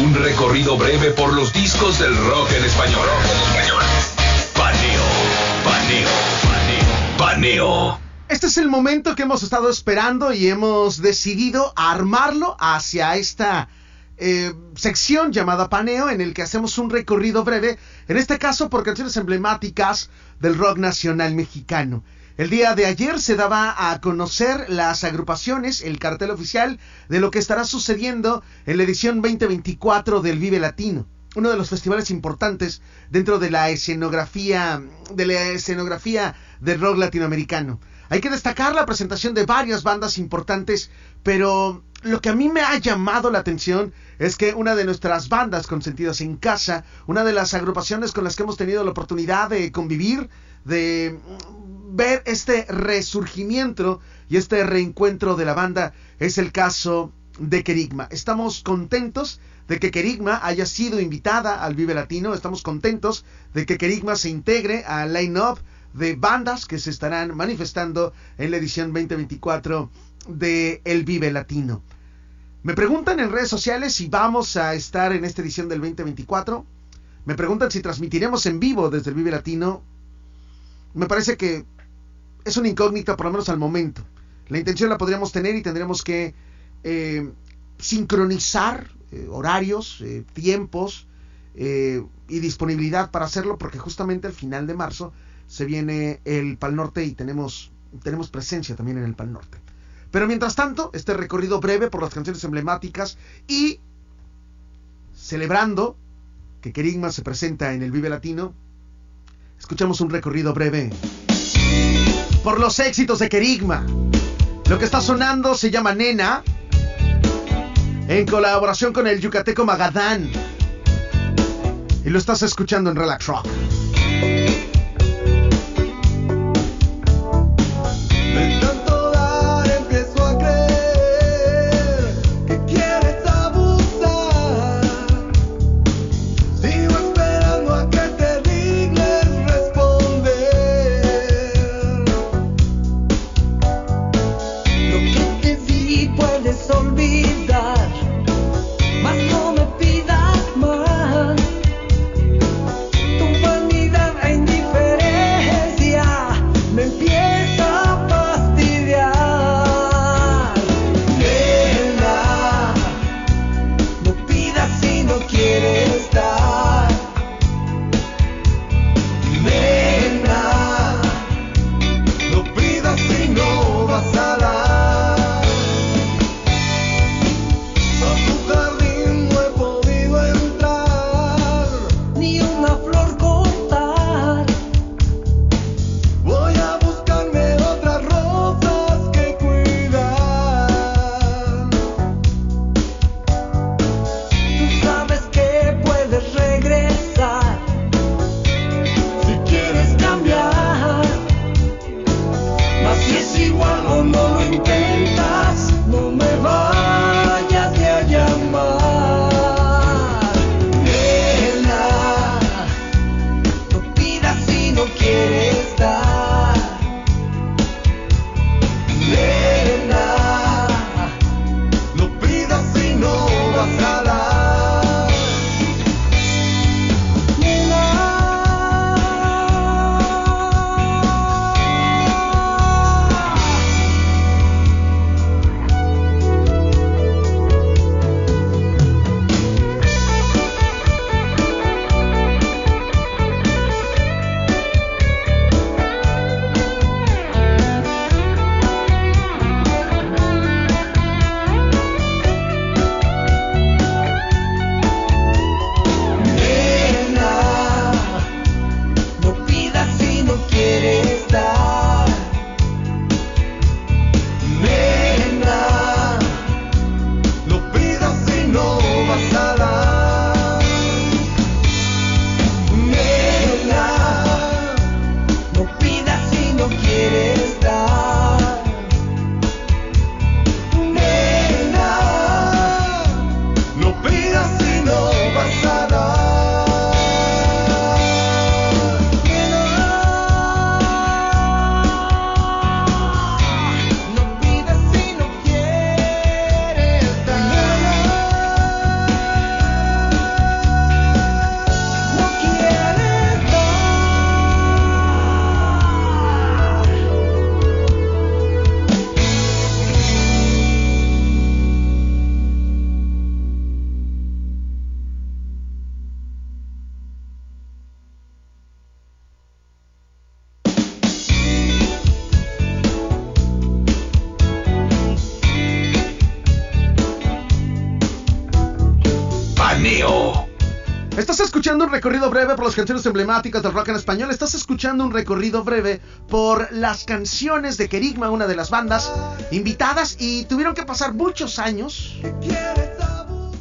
Un recorrido breve por los discos del rock en español. Paneo, paneo, paneo, paneo. Este es el momento que hemos estado esperando y hemos decidido armarlo hacia esta eh, sección llamada Paneo, en el que hacemos un recorrido breve, en este caso por canciones emblemáticas del rock nacional mexicano. El día de ayer se daba a conocer las agrupaciones, el cartel oficial de lo que estará sucediendo en la edición 2024 del Vive Latino, uno de los festivales importantes dentro de la escenografía de la escenografía del rock latinoamericano. Hay que destacar la presentación de varias bandas importantes, pero lo que a mí me ha llamado la atención es que una de nuestras bandas consentidas en casa, una de las agrupaciones con las que hemos tenido la oportunidad de convivir, de ver este resurgimiento y este reencuentro de la banda es el caso de Kerigma. Estamos contentos de que Kerigma haya sido invitada al Vive Latino, estamos contentos de que Kerigma se integre al line-up de bandas que se estarán manifestando en la edición 2024 de El Vive Latino. Me preguntan en redes sociales si vamos a estar en esta edición del 2024. Me preguntan si transmitiremos en vivo desde el Vive Latino. Me parece que es una incógnita, por lo menos al momento. La intención la podríamos tener y tendremos que eh, sincronizar eh, horarios, eh, tiempos y disponibilidad para hacerlo, porque justamente al final de marzo se viene el Pal Norte y tenemos, tenemos presencia también en el Pal Norte. Pero mientras tanto, este recorrido breve por las canciones emblemáticas y celebrando que Kerigma se presenta en el Vive Latino, escuchamos un recorrido breve por los éxitos de Kerigma. Lo que está sonando se llama Nena, en colaboración con el yucateco Magadán. Y lo estás escuchando en Relax Rock. Un recorrido breve por las canciones emblemáticas del rock en español. Estás escuchando un recorrido breve por las canciones de Kerigma, una de las bandas invitadas, y tuvieron que pasar muchos años,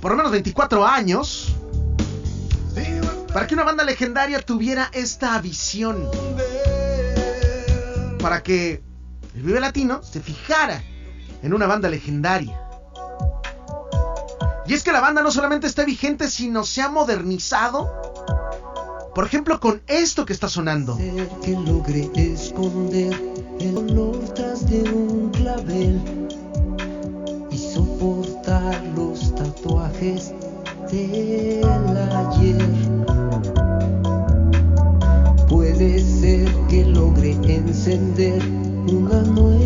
por lo menos 24 años, para que una banda legendaria tuviera esta visión. Para que el Vive Latino se fijara en una banda legendaria. Y es que la banda no solamente está vigente, sino se ha modernizado. Por ejemplo, con esto que está sonando. Que logre esconder el olor tras de un clavel y soportar los tatuajes del ayer. Puede ser que logre encender una nueva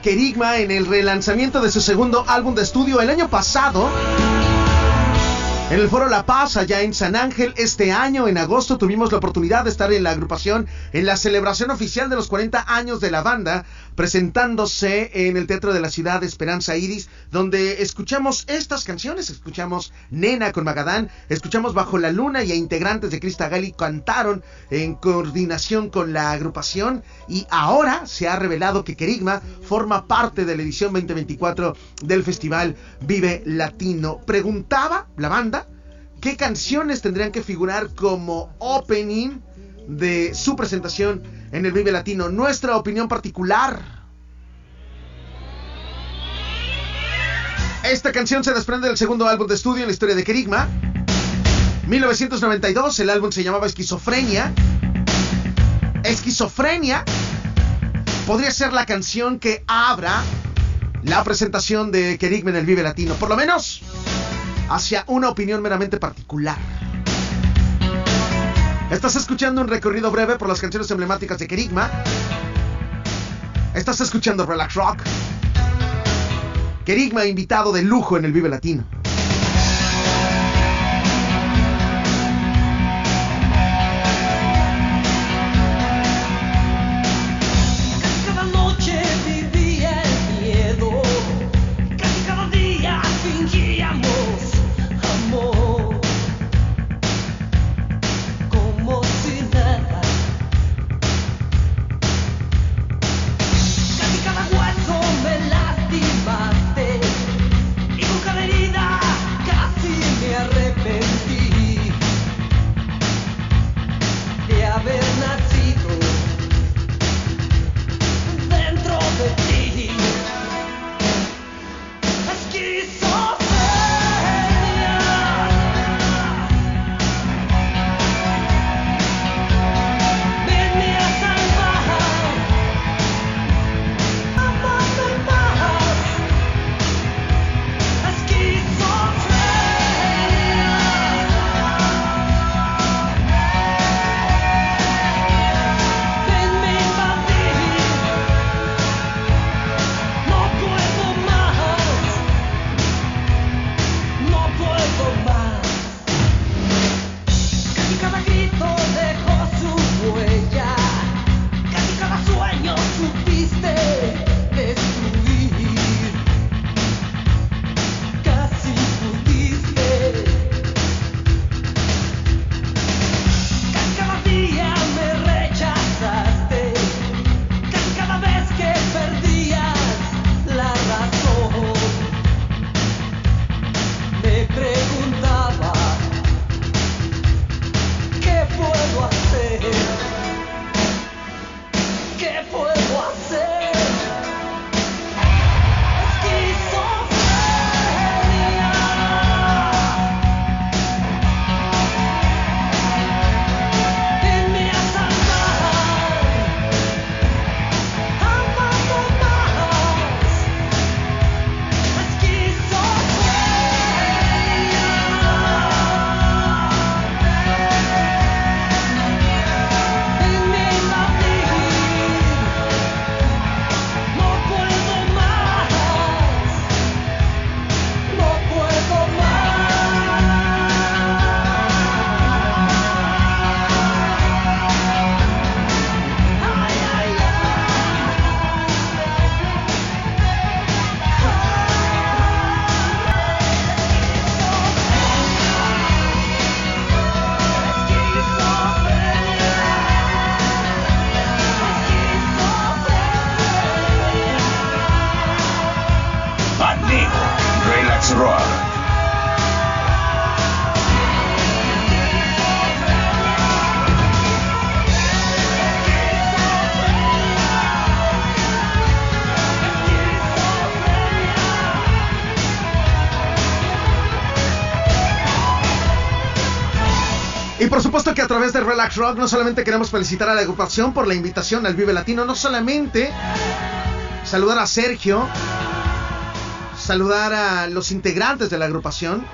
Kerigma en el relanzamiento de su segundo álbum de estudio el año pasado. En el Foro La Paz, allá en San Ángel, este año, en agosto, tuvimos la oportunidad de estar en la agrupación en la celebración oficial de los 40 años de la banda, presentándose en el Teatro de la Ciudad de Esperanza Iris, donde escuchamos estas canciones, escuchamos Nena con Magadán, escuchamos Bajo la Luna y a integrantes de Crista Gali cantaron en coordinación con la agrupación y ahora se ha revelado que Kerigma forma parte de la edición 2024 del Festival Vive Latino. Preguntaba la banda qué canciones tendrían que figurar como opening de su presentación en el Vive Latino. Nuestra opinión particular. Esta canción se desprende del segundo álbum de estudio en la historia de Kerigma. 1992, el álbum se llamaba Esquizofrenia. Esquizofrenia podría ser la canción que abra la presentación de Kerigma en el Vive Latino. Por lo menos hacia una opinión meramente particular. Estás escuchando un recorrido breve por las canciones emblemáticas de Kerigma. Estás escuchando Relax Rock. Kerigma invitado de lujo en el Vive Latino. A través de Relax Rock no solamente queremos felicitar a la agrupación por la invitación al Vive Latino, no solamente saludar a Sergio, saludar a los integrantes de la agrupación,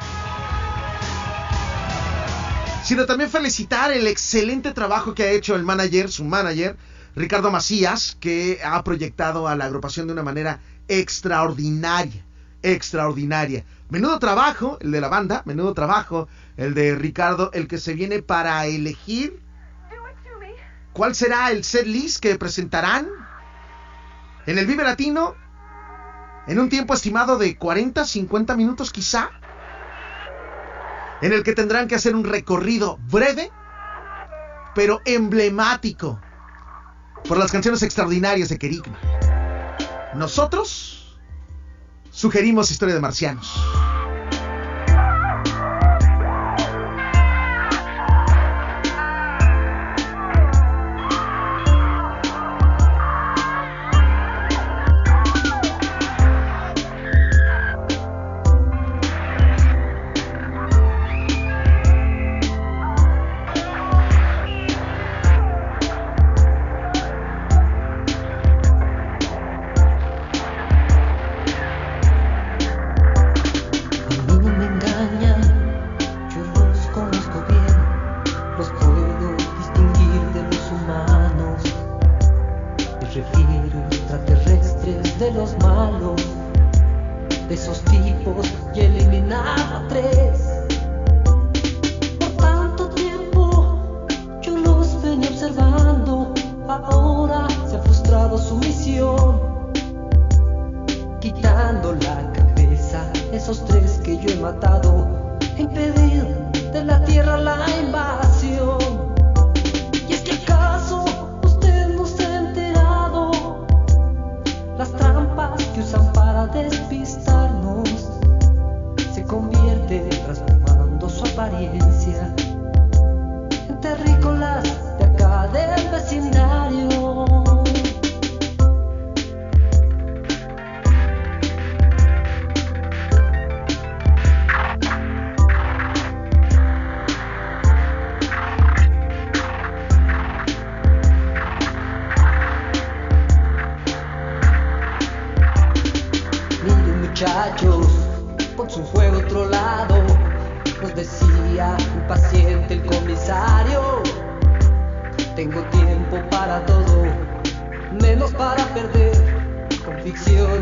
sino también felicitar el excelente trabajo que ha hecho el manager, su manager, Ricardo Macías, que ha proyectado a la agrupación de una manera extraordinaria, extraordinaria. Menudo trabajo, el de la banda, menudo trabajo, el de Ricardo, el que se viene para elegir cuál será el set list que presentarán en el Vive Latino en un tiempo estimado de 40, 50 minutos quizá, en el que tendrán que hacer un recorrido breve, pero emblemático, por las canciones extraordinarias de Kerigma. Nosotros sugerimos Historia de Marcianos.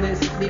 Con el truco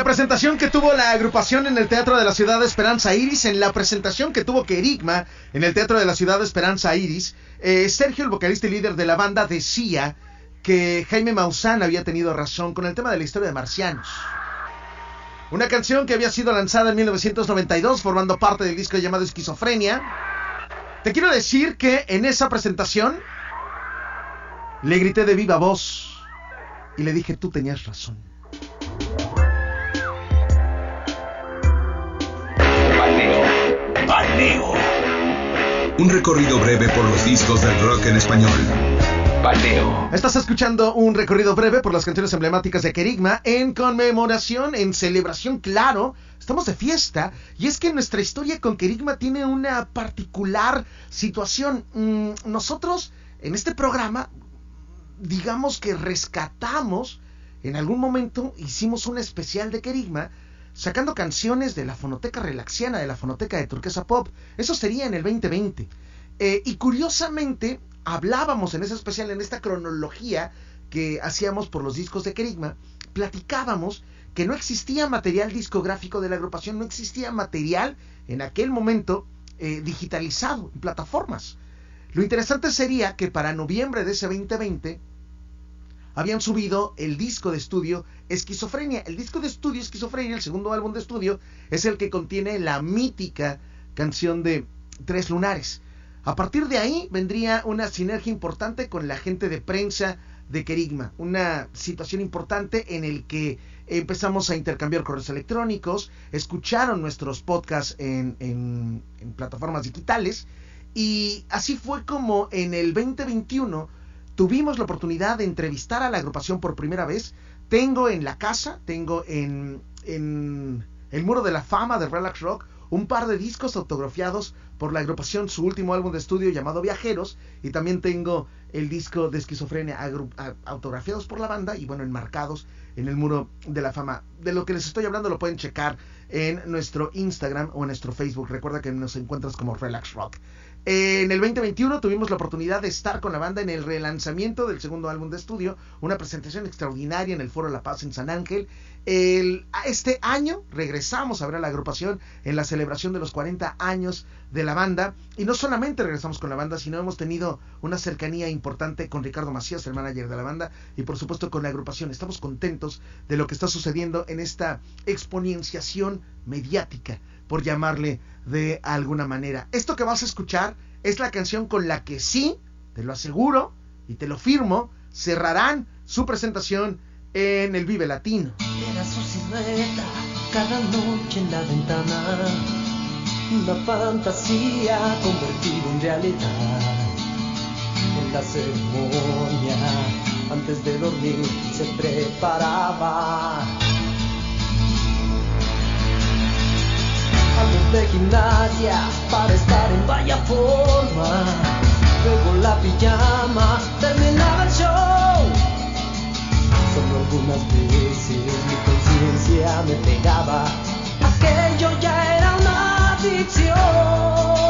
la presentación que tuvo la agrupación en el Teatro de la Ciudad de Esperanza Iris, en la presentación que tuvo Kerigma en el Teatro de la Ciudad de Esperanza Iris, eh, Sergio, el vocalista y líder de la banda, decía que Jaime Maussan había tenido razón con el tema de la historia de Marcianos. Una canción que había sido lanzada en 1992 formando parte del disco llamado Esquizofrenia. Te quiero decir que en esa presentación le grité de viva voz y le dije, tú tenías razón. Un recorrido breve por los discos del rock en español. Estás escuchando un recorrido breve por las canciones emblemáticas de Kerigma en conmemoración, en celebración, claro. Estamos de fiesta y es que nuestra historia con Kerigma tiene una particular situación. Mm, nosotros en este programa, digamos que rescatamos, en algún momento hicimos un especial de Kerigma sacando canciones de la fonoteca relaxiana, de la fonoteca de Turquesa Pop. Eso sería en el 2020. Eh, y curiosamente, hablábamos en ese especial, en esta cronología que hacíamos por los discos de Kerigma, platicábamos que no existía material discográfico de la agrupación, no existía material en aquel momento eh, digitalizado en plataformas. Lo interesante sería que para noviembre de ese 2020 habían subido el disco de estudio Esquizofrenia. El disco de estudio Esquizofrenia, el segundo álbum de estudio, es el que contiene la mítica canción de Tres Lunares. A partir de ahí vendría una sinergia importante con la gente de prensa de Kerigma, una situación importante en el que empezamos a intercambiar correos electrónicos, escucharon nuestros podcasts en, en, en plataformas digitales y así fue como en el 2021 tuvimos la oportunidad de entrevistar a la agrupación por primera vez. Tengo en la casa, tengo en, el muro de la fama de Relax Rock un par de discos autografiados por la agrupación, su último álbum de estudio llamado Viajeros, y también tengo el disco de esquizofrenia autografiados por la banda y bueno, enmarcados en el muro de la fama. De lo que les estoy hablando lo pueden checar en nuestro Instagram o en nuestro Facebook. Recuerda que nos encuentras como Relax Rock. En el 2021 tuvimos la oportunidad de estar con la banda en el relanzamiento del segundo álbum de estudio, una presentación extraordinaria en el Foro La Paz en San Ángel. El, este año regresamos a ver a la agrupación en la celebración de los 40 años de la banda y no solamente regresamos con la banda, sino hemos tenido una cercanía importante con Ricardo Macías, el manager de la banda, y por supuesto con la agrupación. Estamos contentos de lo que está sucediendo en esta exponenciación mediática, por llamarle de alguna manera. Esto que vas a escuchar es la canción con la que sí, te lo aseguro y te lo firmo, cerrarán su presentación en el Vive Latino. Era su silueta cada noche en la ventana, una fantasía convertida en realidad. En la ceremonia, antes de dormir, se preparaba. De gimnasia, para estar en vaya forma. Luego la pijama, terminaba el show. Solo algunas veces mi conciencia me pegaba. Aquello ya era una adicción.